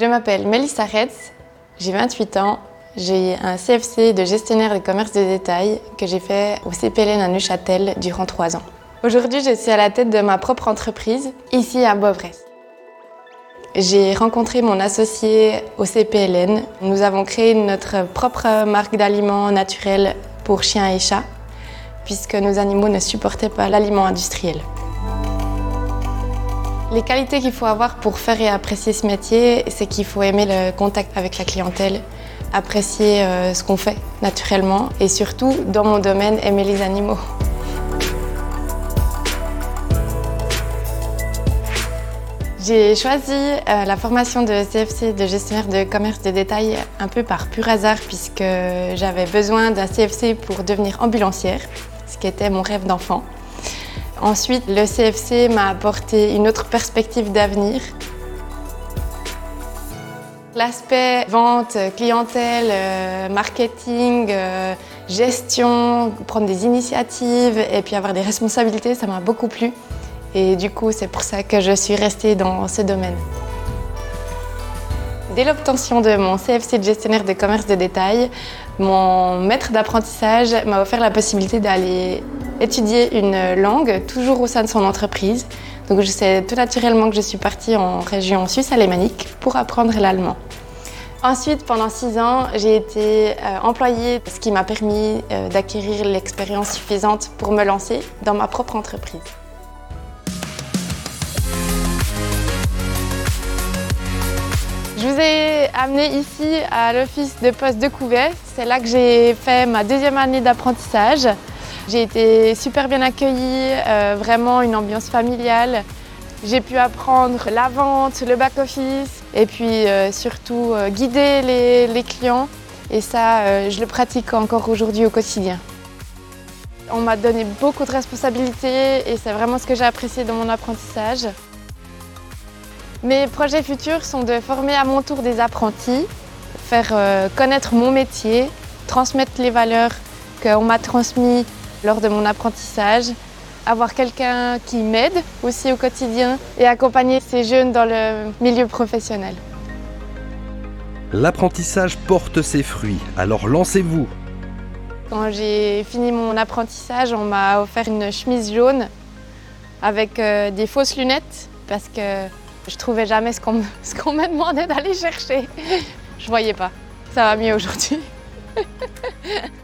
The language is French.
Je m'appelle Melissa Retz, j'ai 28 ans, j'ai un CFC de gestionnaire de commerce de détail que j'ai fait au CPLN à Neuchâtel durant 3 ans. Aujourd'hui, je suis à la tête de ma propre entreprise, ici à Beauvresse. J'ai rencontré mon associé au CPLN. Nous avons créé notre propre marque d'aliments naturels pour chiens et chats, puisque nos animaux ne supportaient pas l'aliment industriel. Les qualités qu'il faut avoir pour faire et apprécier ce métier, c'est qu'il faut aimer le contact avec la clientèle, apprécier euh, ce qu'on fait naturellement et surtout, dans mon domaine, aimer les animaux. J'ai choisi euh, la formation de CFC de gestionnaire de commerce de détail un peu par pur hasard puisque j'avais besoin d'un CFC pour devenir ambulancière, ce qui était mon rêve d'enfant. Ensuite, le CFC m'a apporté une autre perspective d'avenir. L'aspect vente, clientèle, euh, marketing, euh, gestion, prendre des initiatives et puis avoir des responsabilités, ça m'a beaucoup plu. Et du coup, c'est pour ça que je suis restée dans ce domaine. Dès l'obtention de mon CFC de gestionnaire de commerce de détail, mon maître d'apprentissage m'a offert la possibilité d'aller étudier une langue, toujours au sein de son entreprise. Donc je sais tout naturellement que je suis partie en région suisse alémanique pour apprendre l'allemand. Ensuite, pendant six ans, j'ai été euh, employée, ce qui m'a permis euh, d'acquérir l'expérience suffisante pour me lancer dans ma propre entreprise. Je vous ai amené ici à l'office de poste de Couvet. C'est là que j'ai fait ma deuxième année d'apprentissage. J'ai été super bien accueillie, euh, vraiment une ambiance familiale. J'ai pu apprendre la vente, le back-office et puis euh, surtout euh, guider les, clients. Et ça, je le pratique encore aujourd'hui au quotidien. On m'a donné beaucoup de responsabilités et c'est vraiment ce que j'ai apprécié dans mon apprentissage. Mes projets futurs sont de former à mon tour des apprentis, faire connaître mon métier, transmettre les valeurs qu'on m'a transmises lors de mon apprentissage, avoir quelqu'un qui m'aide aussi au quotidien et accompagner ces jeunes dans le milieu professionnel. L'apprentissage porte ses fruits, alors lancez-vous. Quand j'ai fini mon apprentissage, on m'a offert une chemise jaune avec euh, des fausses lunettes parce que je trouvais jamais ce qu'on me demandait d'aller chercher. Je voyais pas. Ça va mieux aujourd'hui.